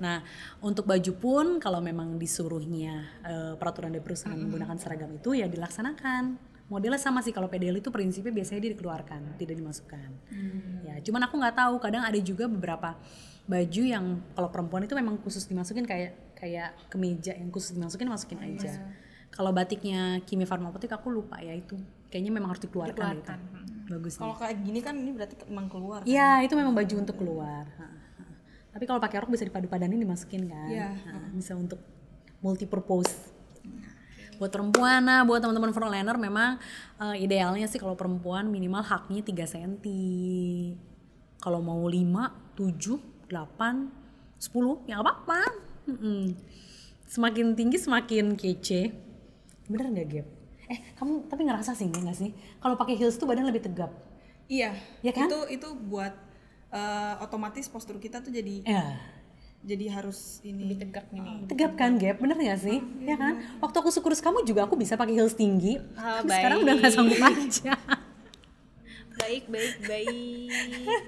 Nah untuk baju pun kalau memang disuruhnya eh, peraturan dari perusahaan menggunakan seragam itu ya dilaksanakan. Modelnya sama sih kalau PDL itu prinsipnya biasanya dia dikeluarkan tidak dimasukkan. Ya cuman aku nggak tahu kadang ada juga beberapa baju yang kalau perempuan itu memang khusus dimasukin kayak kayak kemeja yang khusus dimasukin masukin aja. Kalau batiknya Kimi Farmapotik aku lupa ya itu. Kayaknya memang harus dikeluarkan, gitu. Bagusnya. kalau kayak gini kan ini berarti emang keluar Iya, itu memang baju untuk keluar. Ha, ha. Tapi kalau pakai rok bisa dipadu-padanin dimasukin kan. Iya. Ha, bisa untuk multi purpose. Buat perempuan, nah buat teman-teman frontliner memang eh, idealnya sih kalau perempuan minimal haknya 3 cm. Kalau mau 5, 7, 8, 10 ya apa-apa. Mm-mm. Semakin tinggi semakin kece. Bener nggak Gap? Eh, kamu tapi ngerasa sih nggak sih? Kalau pakai heels tuh badan lebih tegap. iya Ya kan? itu itu buat eh, otomatis postur kita tuh jadi Ya. Jadi harus ini. Lebih tegak gini tegap kan gap? Bener gak sih? Ya kan? Waktu aku sekurus kamu juga aku bisa pakai heels tinggi. Ah, Tapi sekarang udah nggak baik. sanggup aja baik baik baik.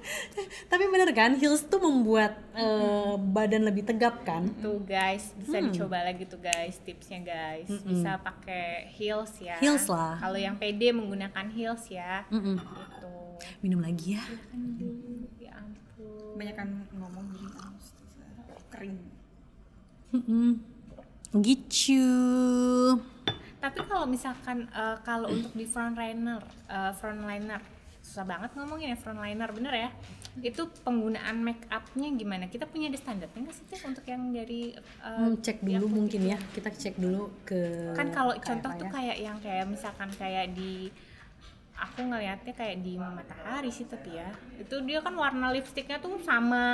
Tapi bener kan heels tuh membuat eh, badan lebih tegap kan? Tuh guys. Bisa dicoba lagi tuh guys tipsnya guys. Bisa pakai heels ya. Heels lah. kalau yang pede menggunakan heels ya. Mm-mm. gitu. Minum lagi ya. Ya ampun. Ngomong kering. Mm-mm. gitu. Tapi kalau misalkan eh, kalau untuk di frontliner eh, frontliner susah banget ngomongin ya frontliner bener ya? Itu penggunaan make upnya gimana? Kita punya di standarnya nggak sih untuk yang dari Hmm, cek dulu mungkin ya. Kita cek dulu ke kan kalau contoh tuh ya. kayak yang kayak misalkan kayak di aku ngelihatnya kayak di matahari sih tapi ya. Itu dia kan warna lipstiknya tuh sama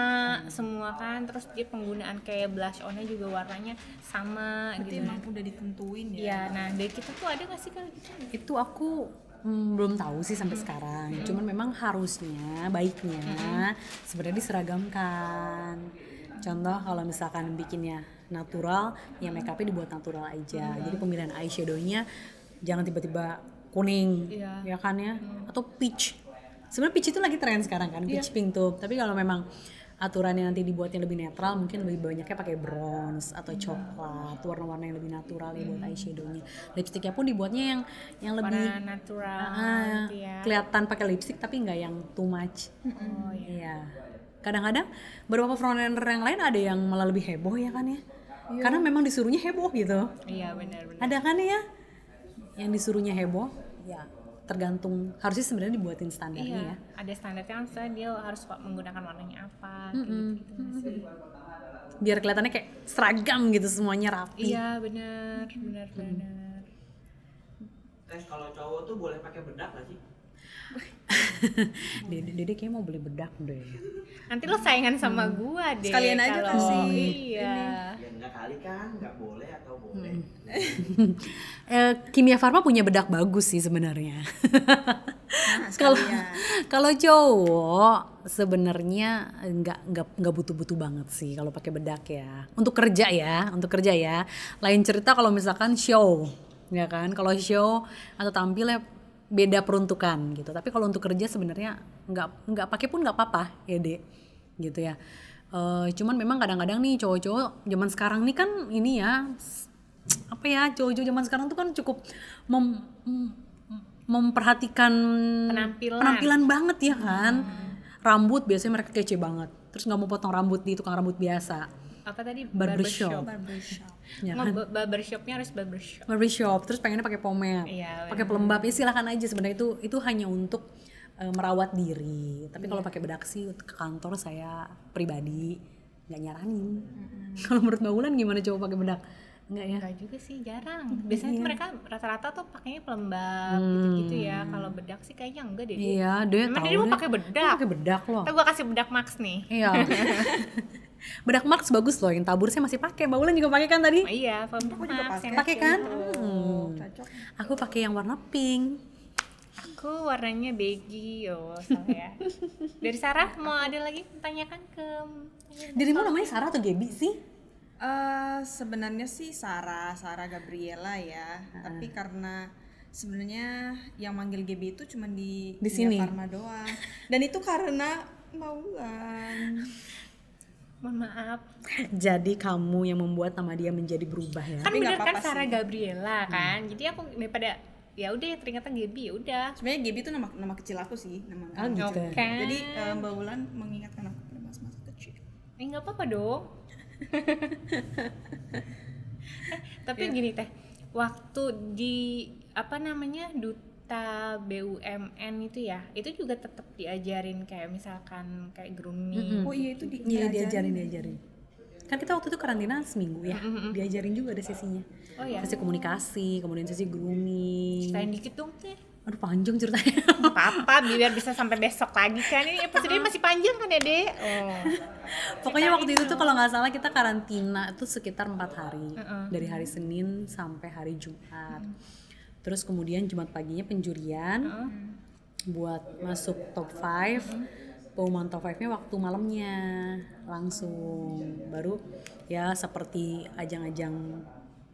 semua kan. Terus dia penggunaan kayak blush onnya juga warnanya sama berarti gitu. emang udah ditentuin ya? Ya nah dari kita tuh ada nggak sih kalau gitu itu aku mm, belum tahu sih sampai sekarang. Cuman memang harusnya baiknya sebenarnya diseragamkan. Contoh kalau misalkan bikinnya natural ya make upnya dibuat natural aja. Jadi pemilihan eyeshadownya jangan tiba-tiba kuning Iya. ya kan ya? Atau peach. Sebenarnya peach itu lagi tren sekarang kan peach pink tuh. Tapi kalau memang aturannya nanti dibuatnya lebih netral mungkin lebih banyaknya pakai bronze atau coklat warna-warna yang lebih natural ya buat eyeshadownya. Lipstiknya pun dibuatnya yang yang lebih warna natural gitu ya. kelihatan pakai lipstick tapi nggak yang too much. Oh ya Iya. Kadang-kadang beberapa frontliner yang lain ada yang malah lebih heboh ya kan ya. Karena memang disuruhnya heboh gitu. iya benar benar Ada kan ya yang disuruhnya heboh? Ya, tergantung harusnya sebenarnya dibuatin standarnya iya ya. ada standarnya kan misalnya dia harus menggunakan warnanya apa gitu, gitu sih Biar kelihatannya kayak seragam gitu semuanya rapi. iya benar benar benar tes kalau cowok tuh boleh pakai bedak gak sih Dede, Dede kayak mau beli bedak deh. nanti lo saingan sama gua deh Sekalian aja kalau- kasih iya ya enggak kali kan nggak boleh atau boleh Eh, Kimia Farma punya bedak bagus sih sebenarnya. nah, Kalau sekalian. kalau cowok sebenarnya nggak nggak nggak butuh-butuh banget sih kalau pakai bedak ya. Untuk kerja ya, untuk kerja ya. Lain cerita kalau misalkan show, ya kan? Kalau show atau tampil ya beda peruntukan gitu. Tapi kalau untuk kerja sebenarnya nggak nggak pakai pun nggak apa-apa ya dek, gitu ya. Eh, cuman memang kadang-kadang nih cowok-cowok zaman sekarang nih kan ini ya apa ya cowok-cowok zaman sekarang tuh kan cukup mem- mem- memperhatikan Penampilan. penampilan banget ya kan rambut biasanya mereka kece banget terus nggak mau potong rambut di tukang rambut biasa apa tadi? Barbershop. barbershop. Ya kan? ba- barbershopnya harus barbershop. Barbershop terus pengennya pakai pomade Iya, pakai pelembab ya silahkan aja sebenarnya. Itu itu hanya untuk eh, merawat diri. Tapi Iya. kalau pakai bedak sih ke kantor saya pribadi nggak nyaranin. Kalau menurut mbak Wulan gimana coba pakai bedak? Nggak ya? Enggak juga sih jarang. Biasanya Iya. mereka rata-rata tuh pakainya pelembab gitu-gitu ya. Kalau bedak sih kayaknya enggak deh. Hmm. iya deh Emang tahu dia mau pakai bedak? Dia pakai bedak loh. Ntar gua kasih bedak max nih. Iya. bedak Marx bagus loh, yang tabur saya masih pakai. Mbak Wulan juga pakai kan tadi? oh, iya bedak Aku juga max pakai. yang Pakai kan? Hmm. cocok Aku pakai yang warna pink. aku warnanya beige oh salah ya dari Sarah mau ada lagi tanyakan ke Dirimu namanya Sarah atau Gebi sih? Eh, sebenarnya sih Sarah, Sarah Gabriela ya. Tapi karena sebenarnya yang manggil GB itu cuma di Di sini. Farma doang. Dan itu karena Maulan. mohon maaf Jadi kamu yang membuat nama dia menjadi berubah ya? kan bener kan Sarah sih. Gabriela kan jadi aku daripada ya udah ternyata Gaby ya udah Sebenarnya GB itu nama nama kecil aku sih, nama Ah, gitu. Oke. Jadi eh, Mbak Wulan mengingatkan aku pada masa-masa kecil. Eh nggak apa-apa dong. eh, tapi gini teh, waktu di apa namanya duta BUMN itu ya, itu juga tetap diajarin kayak misalkan kayak grooming. Oh iya itu di Iya diajarin diajarin. Kan kita waktu itu karantina seminggu ya, diajarin juga ada sesinya. Oh ya, Sesi komunikasi, kemudian sesi grooming. ceritain dikit dong teh. Aduh panjang ceritanya. Apa-apa biar bisa sampai besok lagi kan ini episode ini masih panjang kan ya dek? Oh. Pokoknya waktu itu tuh kalau nggak salah kita karantina itu sekitar empat hari dari hari Senin sampai hari Jumat. Terus kemudian Jumat paginya penjurian buat masuk top 5 pengumuman top 5 nya waktu malamnya langsung. Baru ya seperti ajang-ajang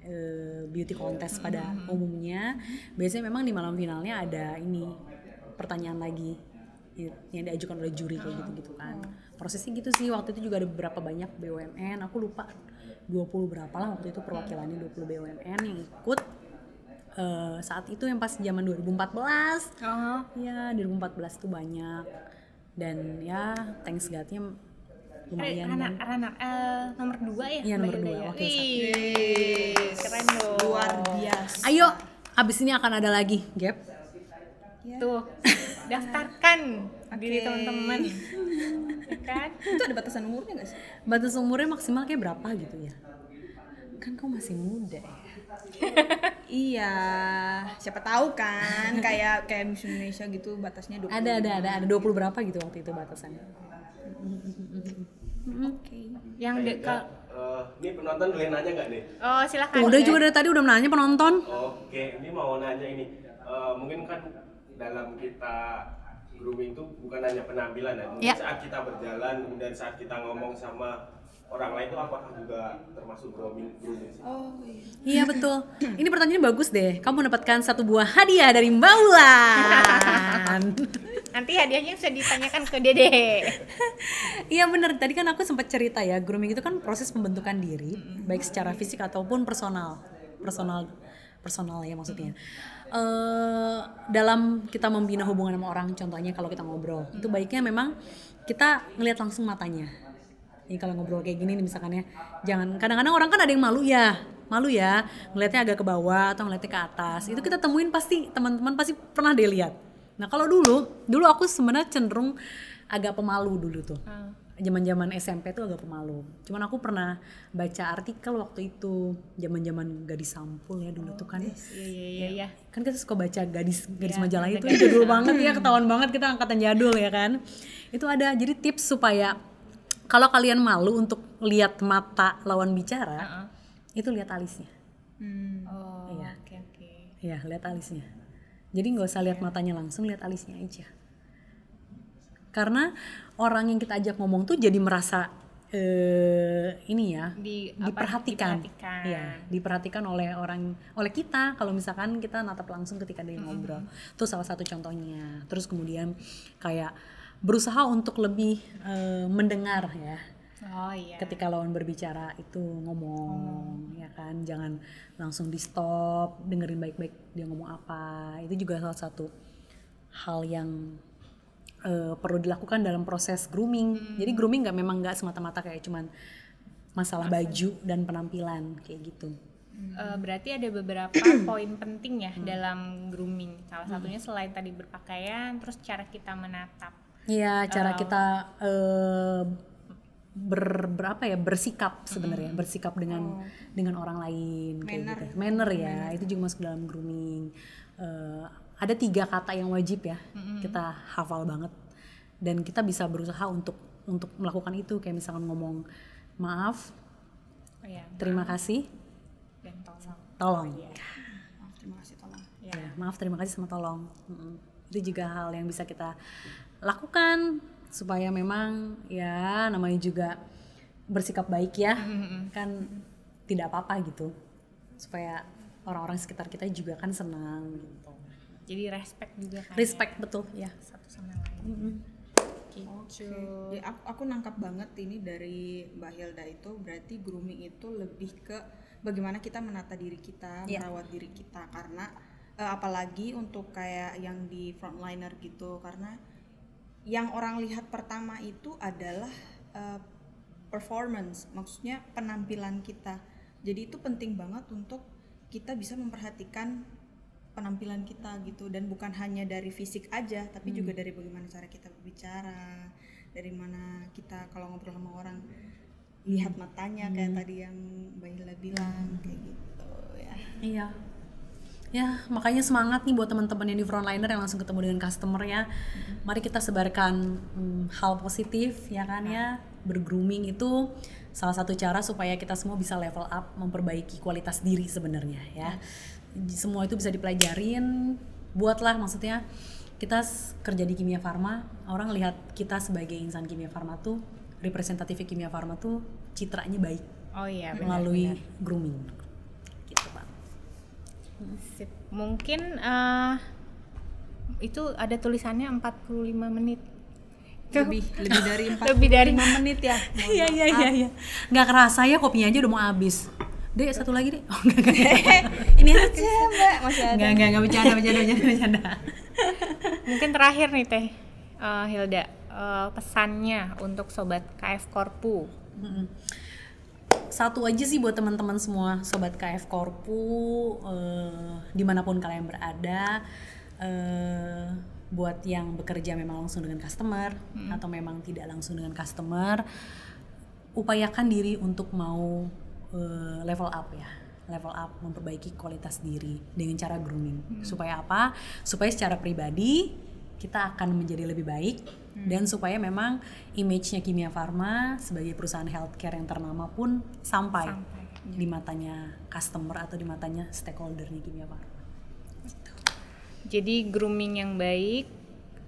eh, beauty contest pada umumnya. Biasanya memang di malam finalnya ada ini pertanyaan lagi. Yang diajukan oleh juri kayak gitu-gitu kan. Prosesnya gitu sih. Waktu itu juga ada beberapa banyak BUMN aku lupa 20 berapa lah waktu itu perwakilannya 20 BUMN yang ikut eh, saat itu yang pas zaman 2014 Oh, ya 2014 tuh banyak dan ya thanks God-nya lumayan Rana, kan. Rana, eh, nomor dua ya? Iya, nomor dua, ya? wakil satu. Keren dong. luar biasa Ayo, abis ini akan ada lagi gap. Tuh, daftarkan diri Oke. teman-teman. Ya kan? itu ada batasan umurnya nggak sih Batas umurnya maksimal kayak berapa gitu ya? Kan kau masih muda ya. iya siapa tahu kan kayak kayak Miss Indonesia gitu batasnya 20 Ada ada ada ada 20 berapa gitu waktu itu batasannya. oke Yang de- ka- Eh, ini penonton boleh nanya nggak nih? Oh, silakan. Udah ya. juga dari tadi udah nanya penonton. Oke, ini mau nanya ini. Eh, mungkin kan dalam kita grooming itu bukan hanya penampilan ya. Mungkin Ya. saat kita berjalan, kemudian saat kita ngomong sama orang lain itu apakah juga termasuk grooming grooming sih? oh iya Iya betul. Ini pertanyaannya bagus deh. Kamu mendapatkan satu buah hadiah dari Mbak Ulan. Nanti hadiahnya bisa ditanyakan ke Dede. Iya bener, tadi kan aku sempat cerita ya, grooming itu kan proses pembentukan diri, baik secara fisik ataupun personal, personal, personal ya maksudnya. Eh dalam kita membina hubungan sama orang, contohnya kalau kita ngobrol, itu baiknya memang kita ngelihat langsung matanya. Ini kalau ngobrol kayak gini nih misalkan ya, jangan kadang-kadang orang kan ada yang malu ya, malu ya, ngelihatnya agak ke bawah atau ngelihatnya ke atas. Itu kita temuin pasti teman-teman pasti pernah deh lihat. Nah kalau dulu, dulu aku sebenarnya cenderung agak pemalu dulu tuh zaman-zaman SMP tuh agak pemalu. Cuman aku pernah baca artikel waktu itu zaman-zaman gadis sampul ya dulu tuh kan. Iya, iya, iya, iya. Kan kita suka baca gadis gadis majalah itu jadul banget ya, ketahuan banget kita angkatan jadul ya kan. Itu ada jadi tips supaya kalau kalian malu untuk lihat mata lawan bicara, itu lihat alisnya. Oh, Iya. oke oke. Iya, lihat alisnya. Jadi nggak usah lihat matanya langsung, lihat alisnya aja. Karena orang yang kita ajak ngomong tuh jadi merasa eh ini ya Di- apa, diperhatikan, diperhatikan. Iya, diperhatikan oleh orang, oleh kita. Kalau misalkan kita natap langsung ketika dia ngobrol, itu salah satu contohnya. Terus kemudian kayak berusaha untuk lebih eh, mendengar ya. Oh iya. ketika lawan berbicara itu ngomong ya kan? Jangan langsung di stop dengerin baik-baik dia ngomong apa. Itu juga salah satu hal yang eh, perlu dilakukan dalam proses grooming. Jadi grooming nggak memang nggak semata-mata kayak cuman masalah baju dan penampilan kayak gitu. Eh, berarti ada beberapa poin penting ya dalam grooming. Salah satunya selain tadi berpakaian, terus cara kita menatap. Iya, cara kita eh, ber, berapa ya bersikap sebenarnya, bersikap dengan dengan orang lain kayak Manner. gitu. Manner ya, itu juga masuk dalam grooming. Eh, ada tiga kata yang wajib ya, kita hafal banget dan kita bisa berusaha untuk untuk melakukan itu kayak misalkan ngomong maaf, Oh iya. terima kasih, Dan tolong. tolong. Maaf, terima kasih tolong Ya. Ya, maaf terima kasih sama tolong. Mm-mm. Itu juga hal yang bisa kita lakukan supaya memang ya namanya juga bersikap baik ya. Kan tidak apa-apa gitu. Supaya orang-orang sekitar kita juga kan senang gitu. Jadi respect juga kan. Respect betul ya. ya, satu sama lain. Gitu. Ya, aku, aku nangkap banget ini dari Mbak Hilda itu berarti grooming itu lebih ke bagaimana kita menata diri kita, Iya. merawat diri kita karena eh, apalagi untuk kayak yang di frontliner gitu karena yang orang lihat pertama itu adalah eh, performance, maksudnya penampilan kita. Jadi itu penting banget untuk kita bisa memperhatikan penampilan kita gitu dan bukan hanya dari fisik aja tapi juga dari bagaimana cara kita berbicara dari mana kita kalau ngobrol sama orang lihat matanya kayak tadi yang Mbak Hilda bilang kayak gitu ya Iya. Ya, makanya semangat nih buat teman-teman yang di frontliner yang langsung ketemu dengan customer ya. Mari kita sebarkan mm, hal positif ya kan ya. Bergrooming itu salah satu cara supaya kita semua bisa level up, memperbaiki kualitas diri sebenarnya ya. Semua itu bisa dipelajarin, buatlah maksudnya kita kerja di kimia farma orang lihat kita sebagai insan kimia farma tuh representatif kimia farma tuh citranya baik Oh iya benar. melalui grooming gitu pak Sip. Mungkin eh, itu ada tulisannya 45 menit. Lebih lebih dari empat Lebih dari menit ya iya iya iya iya nggak kerasa ya kopinya aja udah mau habis dek satu lagi deh oh, enggak, enggak. ini aja mbak masih ada enggak enggak enggak bercanda bercanda bercanda bercanda Mungkin terakhir nih Teh eh, Hilda eh, pesannya untuk sobat KF Korpu. Mm-mm. Satu aja sih buat teman-teman semua sobat KF Korpu eh, di mana pun kalian berada, eh, buat yang bekerja memang langsung dengan customer atau memang tidak langsung dengan customer, upayakan diri untuk mau eh, level up ya, level up memperbaiki kualitas diri dengan cara grooming. Supaya apa? Supaya secara pribadi kita akan menjadi lebih baik dan supaya memang image-nya Kimia Farma sebagai perusahaan healthcare yang ternama pun sampai, Sampai, di matanya customer atau di matanya stakeholdernya Kimia Farma. Jadi grooming yang baik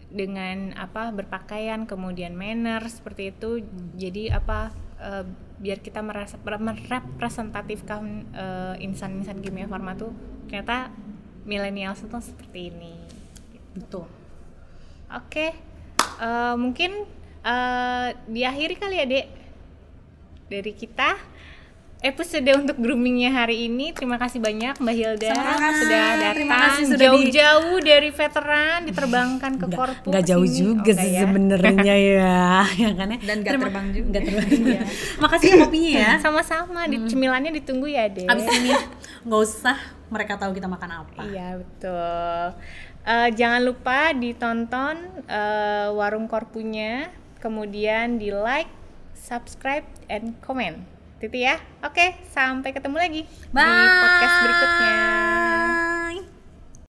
dengan apa berpakaian kemudian manner seperti itu jadi apa eh, biar kita merasa merepresentatifkan eh, insan-insan kimia farma tuh ternyata milenial itu seperti ini. Betul. Oke eh, mungkin eh, diakhiri kali ya dek dari kita episode untuk groomingnya hari ini terima kasih banyak mbak Hilda Sama-sama. sudah datang Terima kasih sudah di- jauh-jauh dari veteran diterbangkan ke Nggak- korpu nggak jauh juga Oh, sih ya? sebenarnya ya, ya kan ya. Dan nggak Terima- terbang juga. nggak terbang juga. Makasih ya kopinya ya. sama-sama di cemilannya ditunggu ya dek Abis ini nggak usah mereka tahu kita makan apa. Iya betul. Eh, jangan lupa ditonton eh, warung korpunya, kemudian di like, subscribe, and comment. Titi ya. Oke, sampai ketemu lagi di Bye. podcast berikutnya.